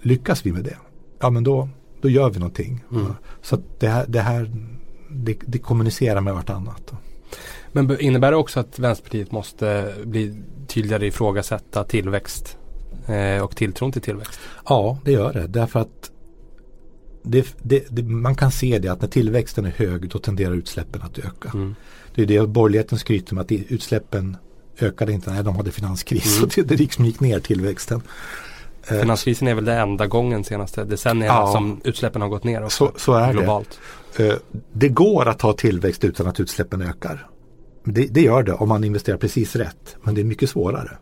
Lyckas vi med det, ja men då, då gör vi någonting. Så att det här, det, här det, det kommunicerar med vartannat. Men innebär det också att Vänsterpartiet måste bli tydligare ifrågasätta tillväxt eh, och tilltron till tillväxt? Ja, det gör det. Därför att det, det, det, man kan se det att när tillväxten är hög då tenderar utsläppen att öka. Det är det borgerligheten skryter med att utsläppen ökade inte när de hade finanskris. Och det, det liksom gick ner tillväxten. Eh, Finanskrisen är väl det enda gången senaste decennierna Ja. som utsläppen har gått ner också, Så, så är det. globalt. Eh, Det går att ha tillväxt utan att utsläppen ökar. Det, det gör det om man investerar precis rätt. Men det är mycket svårare.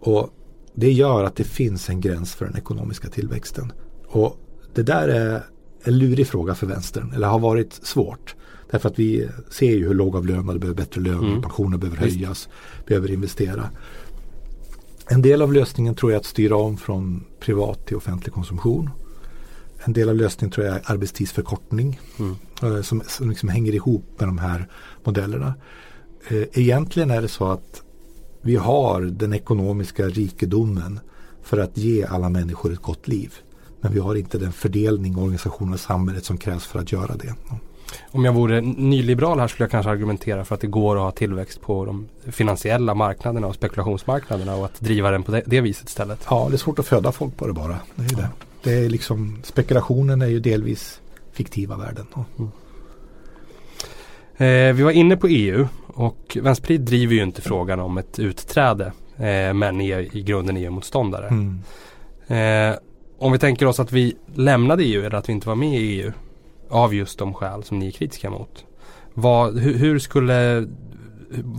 Och det gör att det finns en gräns för den ekonomiska tillväxten. Och det där är en lurig fråga för vänstern. Eller har varit svårt. Därför att vi ser ju hur lågavlönade behöver bättre löner. Pensioner behöver höjas. Behöver investera. En del av lösningen tror jag är att styra om från privat till offentlig konsumtion. En del av lösningen tror jag är arbetstidsförkortning. eh, Som, som liksom hänger ihop med de här modellerna. Eh, Egentligen är det så att vi har den ekonomiska rikedomen för att ge alla människor ett gott liv. Men vi har inte den fördelning och organisation av samhället som krävs för att göra det. Om jag vore nyliberal här skulle jag kanske argumentera för att det går att ha tillväxt på de finansiella marknaderna och spekulationsmarknaderna och att driva den på det, det viset istället. Ja, det är svårt att föda folk på det bara. Det är, det. Det är liksom, spekulationen är ju delvis fiktiva värden. Mm. Eh, vi var inne på EU och Vänsterpartiet driver ju inte frågan om ett utträde eh, men är i grunden EU-motståndare. Mm. Eh, om vi tänker oss att vi lämnade EU eller att vi inte var med i EU av just de skäl som ni är kritiska mot. Vad, hur, hur, skulle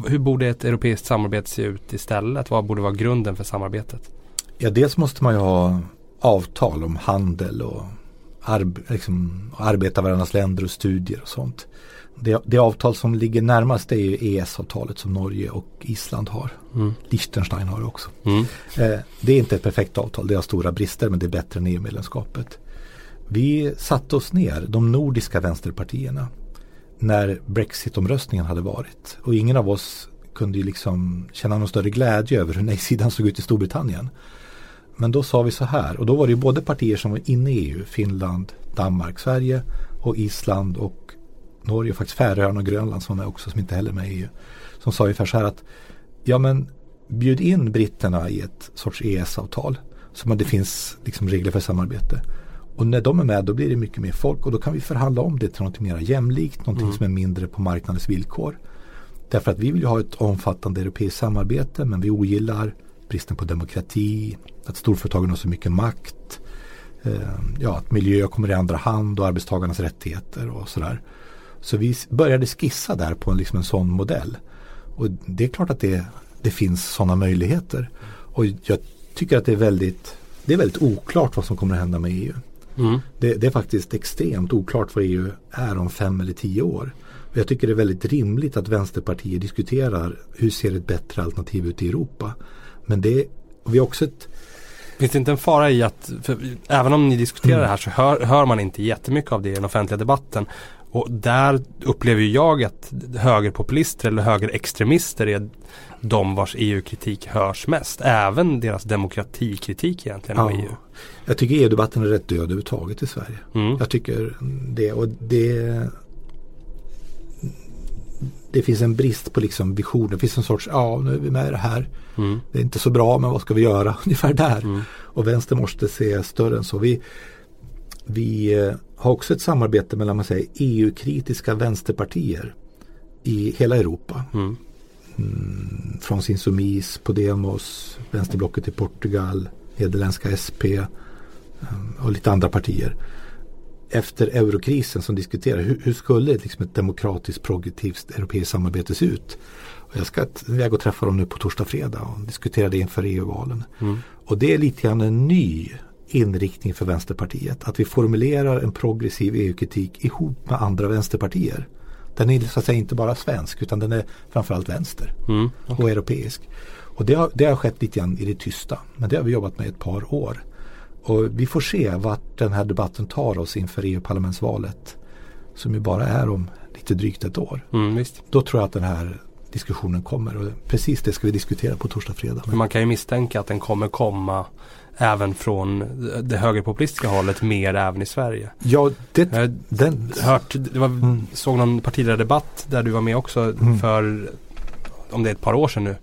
hur borde ett europeiskt samarbete se ut istället? Vad borde vara grunden för samarbetet? Ja, dels måste man ju ha avtal om handel och arb liksom, arbeta varandras länder och studier och sånt. Det, det, avtal som ligger närmast är ju EES-avtalet som Norge och Island har. Mm. Liechtenstein har det också. Mm. Eh, det är inte ett perfekt avtal, det har stora brister men det är bättre än EU-medlemskapet. Vi satte oss ner, de nordiska vänsterpartierna, när Brexit-omröstningen hade varit. Och ingen av oss kunde ju liksom känna någon större glädje över hur nej-sidan såg ut i Storbritannien. Men då sa vi så här, och då var det ju både partier som var inne i EU, Finland, Danmark, Sverige och Island och Norge och faktiskt Färöarna och Grönland som är också som inte heller är med i EU. Som sa ungefär så här att ja men bjud in britterna i ett sorts EES-avtal. Så att det finns liksom regler för samarbete. Och när de är med då blir det mycket mer folk och då kan vi förhandla om det till något mer jämlikt, någonting mm. som är mindre på marknadens villkor. Därför att vi vill ju ha ett omfattande europeiskt samarbete men vi ogillar bristen på demokrati, att storföretagen har så mycket makt, eh, ja, att miljö kommer i andra hand och arbetstagarnas rättigheter och sådär. Så vi började skissa där på en, liksom en sån modell. Och det är klart att det, det finns sådana möjligheter. Och jag tycker att det är väldigt, det är väldigt oklart vad som kommer att hända med EU. Mm. Det, det, är faktiskt extremt oklart vad EU är om fem eller tio år. Och jag tycker det är väldigt rimligt att vänsterpartier diskuterar hur ser ett bättre alternativ ut i Europa. Men det, vi har också ett Finns det inte en fara i att, även om ni diskuterar mm. det här så hör, hör, man inte jättemycket av det i den offentliga debatten. Och där upplever jag att högerpopulister eller högerextremister är de vars EU-kritik hörs mest. Även deras demokratikritik egentligen ja. EU. Jag tycker EU-debatten är rätt död överhuvudtaget i Sverige. Mm. Jag tycker det och det det finns en brist på liksom vision. Det finns en sorts, ja nu är vi med i det här. Mm. Det är inte så bra men vad ska vi göra? Ungefär där. Mm. Och vänster måste se större än så. Vi, vi eh, har också ett samarbete mellan man säger, EU-kritiska vänsterpartier i hela Europa. Mm. Mm, från Sinsomis, Podemos, vänsterblocket i Portugal, nederländska SP eh, och lite andra partier. Efter eurokrisen som diskuterar hur, hur skulle liksom ett demokratiskt progressivt europeiskt samarbete se ut? Och jag ska iväg och träffa dem nu på torsdag fredag och diskutera det inför EU-valen. Mm. Och det är lite grann en ny inriktning för Vänsterpartiet. Att vi formulerar en progressiv EU-kritik ihop med andra vänsterpartier. Den är så att säga inte bara svensk utan den är framförallt vänster mm, okay. och europeisk. Och det har, det har skett lite grann i det tysta. Men det har vi jobbat med ett par år. Och vi får se vart den här debatten tar oss inför EU-parlamentsvalet. Som ju bara är om lite drygt ett år. Mm, Då tror jag att den här diskussionen kommer. Och precis det ska vi diskutera på torsdag fredag. Man kan ju misstänka att den kommer komma även från det högerpopulistiska hållet mer även i Sverige. Ja, det, jag den, hört, det var, mm. såg någon partiledardebatt där du var med också mm. för om det är ett par år sedan nu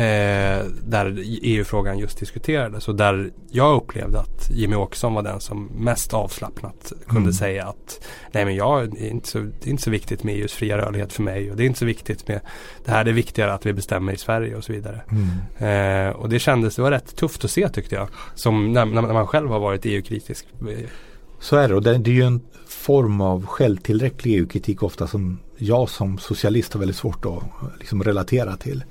Eh, där EU-frågan just diskuterades och där jag upplevde att Jimmy Åkesson var den som mest avslappnat kunde mm. säga att nej men jag, det, är inte så, det är inte så viktigt med EUs fria rörlighet för mig och det är inte så viktigt med det här, det är viktigare att vi bestämmer i Sverige och så vidare. Mm. Eh, och det kändes, det var rätt tufft att se tyckte jag, som när, när man själv har varit EU-kritisk. Så är det och det, det är ju en form av självtillräcklig EU-kritik ofta som jag som socialist har väldigt svårt att liksom relatera till.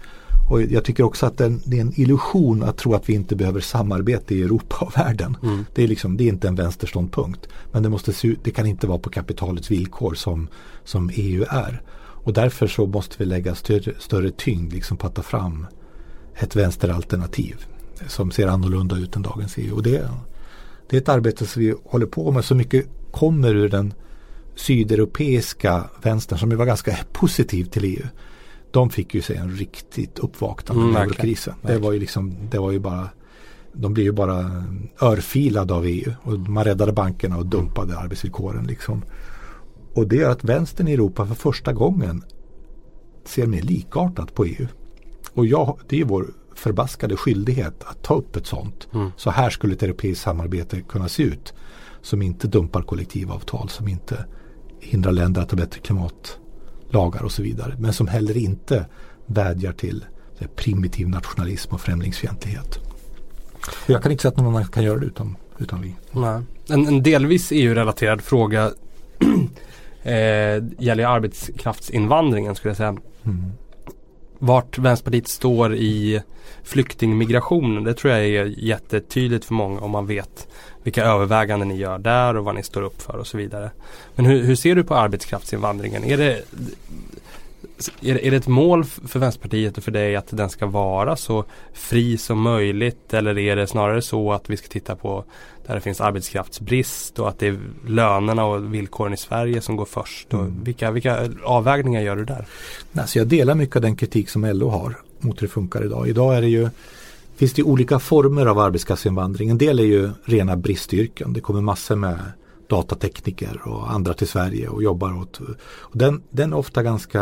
Och jag tycker också att det är en illusion att tro att vi inte behöver samarbete i Europa och världen. Mm. Det, är liksom, det är inte en vänsterståndpunkt. Men det, måste se, det kan inte vara på kapitalets villkor som, som EU är. Och därför så måste vi lägga större, större tyngd liksom på att ta fram ett vänsteralternativ som ser annorlunda ut än dagens EU. Och det, det är ett arbete som vi håller på med. Så mycket kommer ur den sydeuropeiska vänstern som ju var ganska positiv till EU de fick ju sig en riktigt uppvaknande mm, under krisen. Det var ju liksom, det var ju bara de blir ju bara örfilade av EU och man räddade bankerna och dumpade arbetsvillkoren. Liksom. Och det gör att vänstern i Europa för första gången ser mer likartat på EU. Och jag, det är vår förbaskade skyldighet att ta upp ett sånt. Mm. Så här skulle ett europeiskt samarbete kunna se ut. Som inte dumpar kollektivavtal, som inte hindrar länder att ha bättre klimatlagar och så vidare. Men som heller inte vädjar till primitiv nationalism och främlingsfientlighet. Jag kan inte säga att någon annan kan göra det utan, utan vi. Nej. En, en delvis EU-relaterad fråga eh, gäller arbetskraftsinvandringen skulle jag säga. Mm. Vart Vänsterpartiet står i flyktingmigrationen det tror jag är jättetydligt för många om man vet vilka överväganden ni gör där och vad ni står upp för och så vidare. Men hur, hur ser du på arbetskraftsinvandringen? Är det, är, är det ett mål för Vänsterpartiet och för dig att den ska vara så fri som möjligt eller är det snarare så att vi ska titta på där det finns arbetskraftsbrist och att det är lönerna och villkoren i Sverige som går först? Mm. vilka, vilka avvägningar gör du där? Alltså jag delar mycket av den kritik som LO har mot hur det funkar idag. Idag är det ju finns det olika former av arbetskraftsinvandring. En del är ju rena bristyrken. Det kommer massor med datatekniker och andra till Sverige och jobbar åt. Och den, den är ofta ganska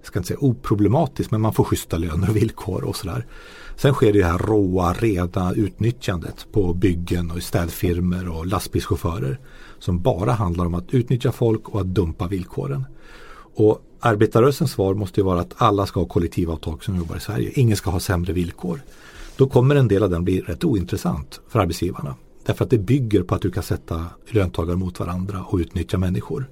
jag ska inte säga oproblematisk, men man får schyssta löner och villkor och sådär. Sen sker det här råa, reda utnyttjandet på byggen och i städfirmor och lastbilschaufförer som bara handlar om att utnyttja folk och att dumpa villkoren. Och arbetarrörelsens svar måste ju vara att alla ska ha kollektivavtal som jobbar i Sverige. Ingen ska ha sämre villkor. Då kommer en del av den bli rätt ointressant för arbetsgivarna. Därför att det bygger på att du kan sätta löntagare mot varandra och utnyttja människor.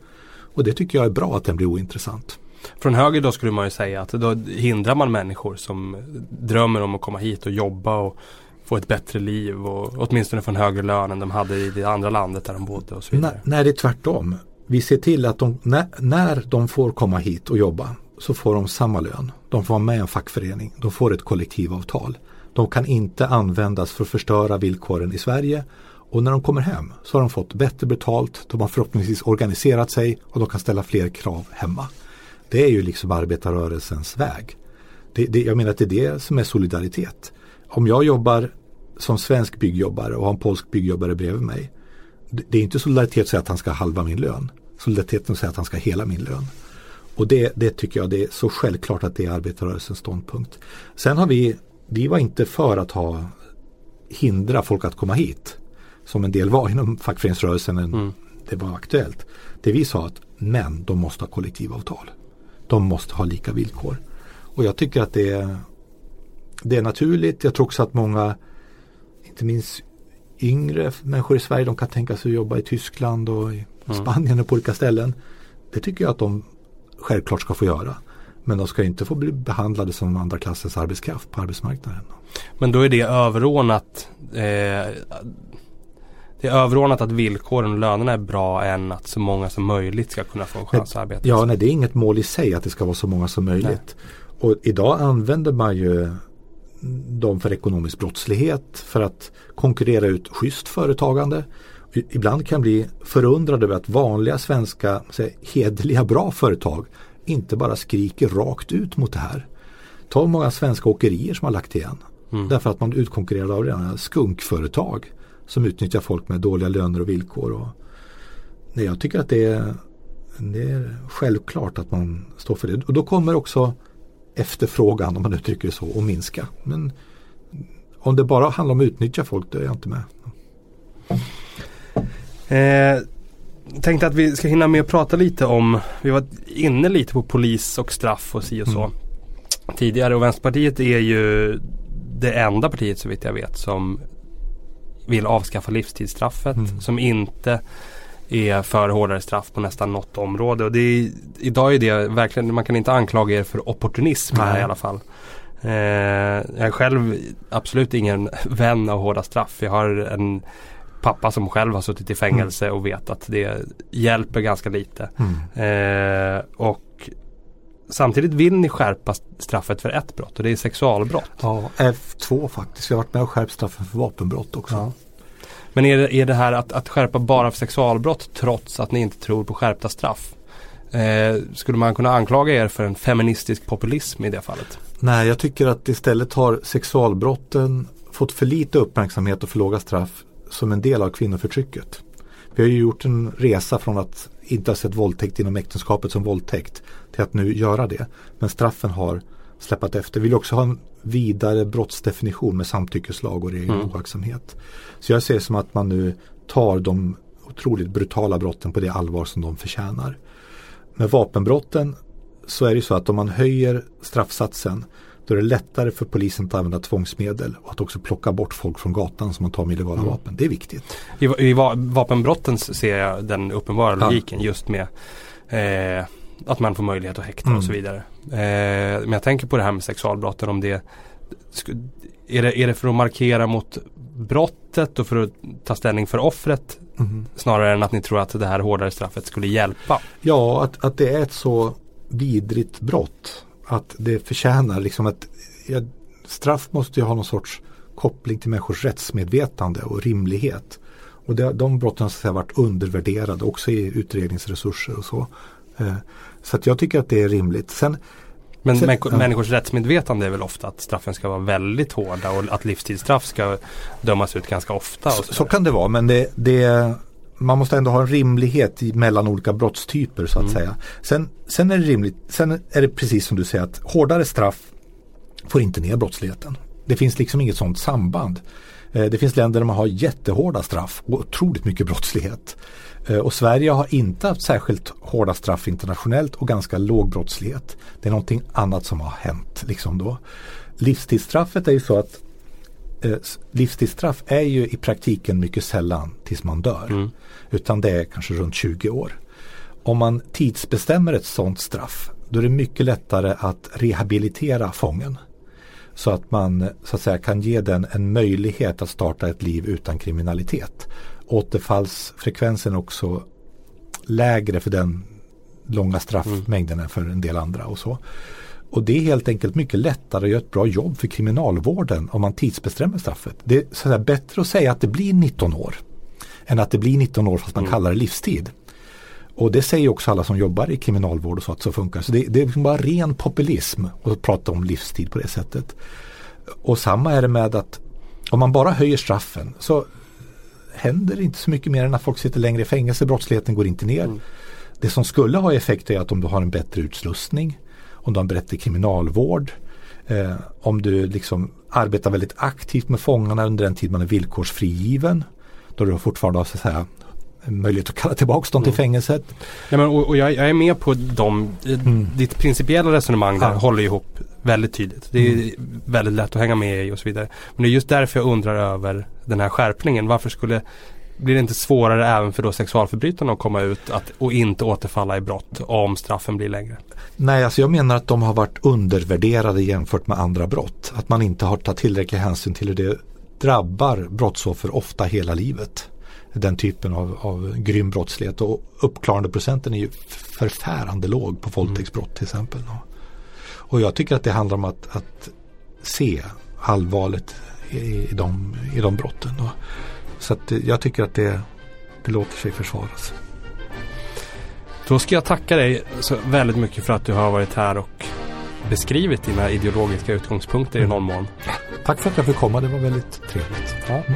Och det tycker jag är bra att den blir ointressant. Från höger då skulle man ju säga att då hindrar man människor som drömmer om att komma hit och jobba och få ett bättre liv och åtminstone få en högre lön än de hade i det andra landet där de bodde och så vidare. Nej, det är tvärtom. Vi ser till att de, när, när de får komma hit och jobba så får de samma lön. De får vara med i en fackförening. De får ett kollektivavtal. De kan inte användas för att förstöra villkoren i Sverige. Och när de kommer hem så har de fått bättre betalt. De har förhoppningsvis organiserat sig och de kan ställa fler krav hemma. Det är ju liksom arbetarrörelsens väg. Det, det, jag menar att det är det som är solidaritet. Om jag jobbar som svensk byggjobbare och har en polsk byggjobbare bredvid mig. Det, det är inte solidaritet att säga att han ska halva min lön. Solidariteten att säga att han ska hela min lön. Och det, det tycker jag det är så självklart att det är arbetarrörelsens ståndpunkt. Sen har vi, vi var inte för att ha hindra folk att komma hit. Som en del var inom fackföreningsrörelsen. Mm. Det var aktuellt. Det vi sa att men de måste ha kollektivavtal de måste ha lika villkor. Och jag tycker att det är, det är naturligt. Jag tror också att många, inte minst yngre människor i Sverige, de kan tänka sig att jobba i Tyskland och i mm. Spanien och på olika ställen. Det tycker jag att de självklart ska få göra. Men de ska inte få bli behandlade som andra klassens arbetskraft på arbetsmarknaden. Men då är det överordnat eh, det är överordnat att villkoren och lönerna är bra än att så många som möjligt ska kunna få en chans att arbeta. Ja, nej, det är inget mål i sig att det ska vara så många som möjligt. Nej. Och idag använder man ju dem för ekonomisk brottslighet för att konkurrera ut schysst företagande. Ibland kan bli förundrad över att vanliga svenska säg, hederliga bra företag inte bara skriker rakt ut mot det här. Ta många svenska åkerier som har lagt igen. Mm. Därför att man är utkonkurrerad av rena skunkföretag som utnyttjar folk med dåliga löner och villkor. Och, nej, jag tycker att det är, det är självklart att man står för det. Och då kommer också efterfrågan, om man uttrycker det så, att minska. Men om det bara handlar om att utnyttja folk, då är jag inte med. Eh, tänkte att vi ska hinna med att prata lite om, vi var inne lite på polis och straff och si och så. Mm. Tidigare och Vänsterpartiet är ju det enda partiet så vitt jag vet som vill avskaffa livstidsstraffet. Mm. Som inte är för hårdare straff på nästan något område. Och det är, idag är det verkligen, man kan inte anklaga er för opportunism här i alla fall. Eh, jag är själv absolut ingen vän av hårda straff. Jag har en pappa som själv har suttit i fängelse mm. och vet att det hjälper ganska lite. Mm. Eh, och Samtidigt vill ni skärpa straffet för ett brott och det är sexualbrott. Ja, F2 faktiskt. Vi har varit med och skärpt straffen för vapenbrott också. Ja. Men är det, är det här att, att skärpa bara för sexualbrott trots att ni inte tror på skärpta straff? Eh, skulle man kunna anklaga er för en feministisk populism i det fallet? Nej, jag tycker att istället har sexualbrotten fått för lite uppmärksamhet och för låga straff som en del av kvinnoförtrycket. Vi har ju gjort en resa från att inte ha sett våldtäkt inom äktenskapet som våldtäkt till att nu göra det. Men straffen har släppat efter. Vi vill också ha en vidare brottsdefinition med samtyckeslag och regel mm. oaktsamhet. Så jag ser som att man nu tar de otroligt brutala brotten på det allvar som de förtjänar. Med vapenbrotten så är det så att om man höjer straffsatsen då är det lättare för polisen att använda tvångsmedel och att också plocka bort folk från gatan som man tar med illegala mm. vapen. Det är viktigt. I, i vapenbrotten ser jag den uppenbara logiken ja. just med eh, att man får möjlighet att häkta mm. och så vidare. Eh, men jag tänker på det här med sexualbrotten om det är, det är det för att markera mot brottet och för att ta ställning för offret mm. snarare än att ni tror att det här hårdare straffet skulle hjälpa? Ja, att, att det är ett så vidrigt brott att det förtjänar liksom att ja, straff måste ju ha någon sorts koppling till människors rättsmedvetande och rimlighet. Och det, de brotten har varit undervärderade också i utredningsresurser och så. Eh, så att jag tycker att det är rimligt. Sen, men sen, människors ja. rättsmedvetande är väl ofta att straffen ska vara väldigt hårda och att livstidsstraff ska dömas ut ganska ofta. Så, så, kan det vara men det, det, man måste ändå ha en rimlighet mellan olika brottstyper så att mm. säga. Sen, sen, är det rimligt, sen är det precis som du säger att hårdare straff får inte ner brottsligheten. Det finns liksom inget sådant samband. Eh, det finns länder där man har jättehårda straff och otroligt mycket brottslighet. Eh, och Sverige har inte haft särskilt hårda straff internationellt och ganska låg brottslighet. Det är någonting annat som har hänt. Liksom då. Livstidsstraffet är ju så att livstidsstraff är ju i praktiken mycket sällan tills man dör. Mm. Utan det är kanske runt 20 år. Om man tidsbestämmer ett sådant straff då är det mycket lättare att rehabilitera fången. Så att man så att säga, kan ge den en möjlighet att starta ett liv utan kriminalitet. Återfallsfrekvensen är också lägre för den långa straffmängden än för en del andra och så. Och det är helt enkelt mycket lättare att göra ett bra jobb för kriminalvården om man tidsbestämmer straffet. Det är så att bättre att säga att det blir 19 år än att det blir 19 år fast man mm. kallar det livstid. Och det säger också alla som jobbar i kriminalvård och så att så funkar. Så det, det är liksom bara ren populism att prata om livstid på det sättet. Och samma är det med att om man bara höjer straffen så händer det inte så mycket mer än att folk sitter längre i fängelse. Brottsligheten går inte ner. Mm. Det som skulle ha effekt är att om du har en bättre utslussning, om du har en bättre kriminalvård, eh, om du liksom arbetar väldigt aktivt med fångarna under den tid man är villkorsfrigiven, då du fortfarande har så att säga, möjlighet att kalla tillbaka dem till mm. fängelset. Nej, men, och, och jag, jag, är med på dem. Mm. Ditt principiella resonemang där ja. håller ihop väldigt tydligt. Det är mm. väldigt lätt att hänga med i och så vidare. Men det är just därför jag undrar över den här skärpningen. Varför skulle blir det inte svårare även för då sexualförbrytarna att komma ut att, och inte återfalla i brott om straffen blir längre? Nej, alltså jag menar att de har varit undervärderade jämfört med andra brott. Att man inte har tagit tillräcklig hänsyn till hur det drabbar brottsoffer ofta hela livet. Den typen av, av grym brottslighet och uppklarandeprocenten är ju förfärande låg på våldtäktsbrott till exempel. Och jag tycker att det handlar om att, att se allvarligt i, de, i de brotten. Så att jag tycker att det, det låter sig försvaras. Då ska jag tacka dig så väldigt mycket för att du har varit här och beskrivit dina ideologiska utgångspunkter mm. i någon mån. Tack för att jag fick komma, det var väldigt trevligt. Ja. Mm.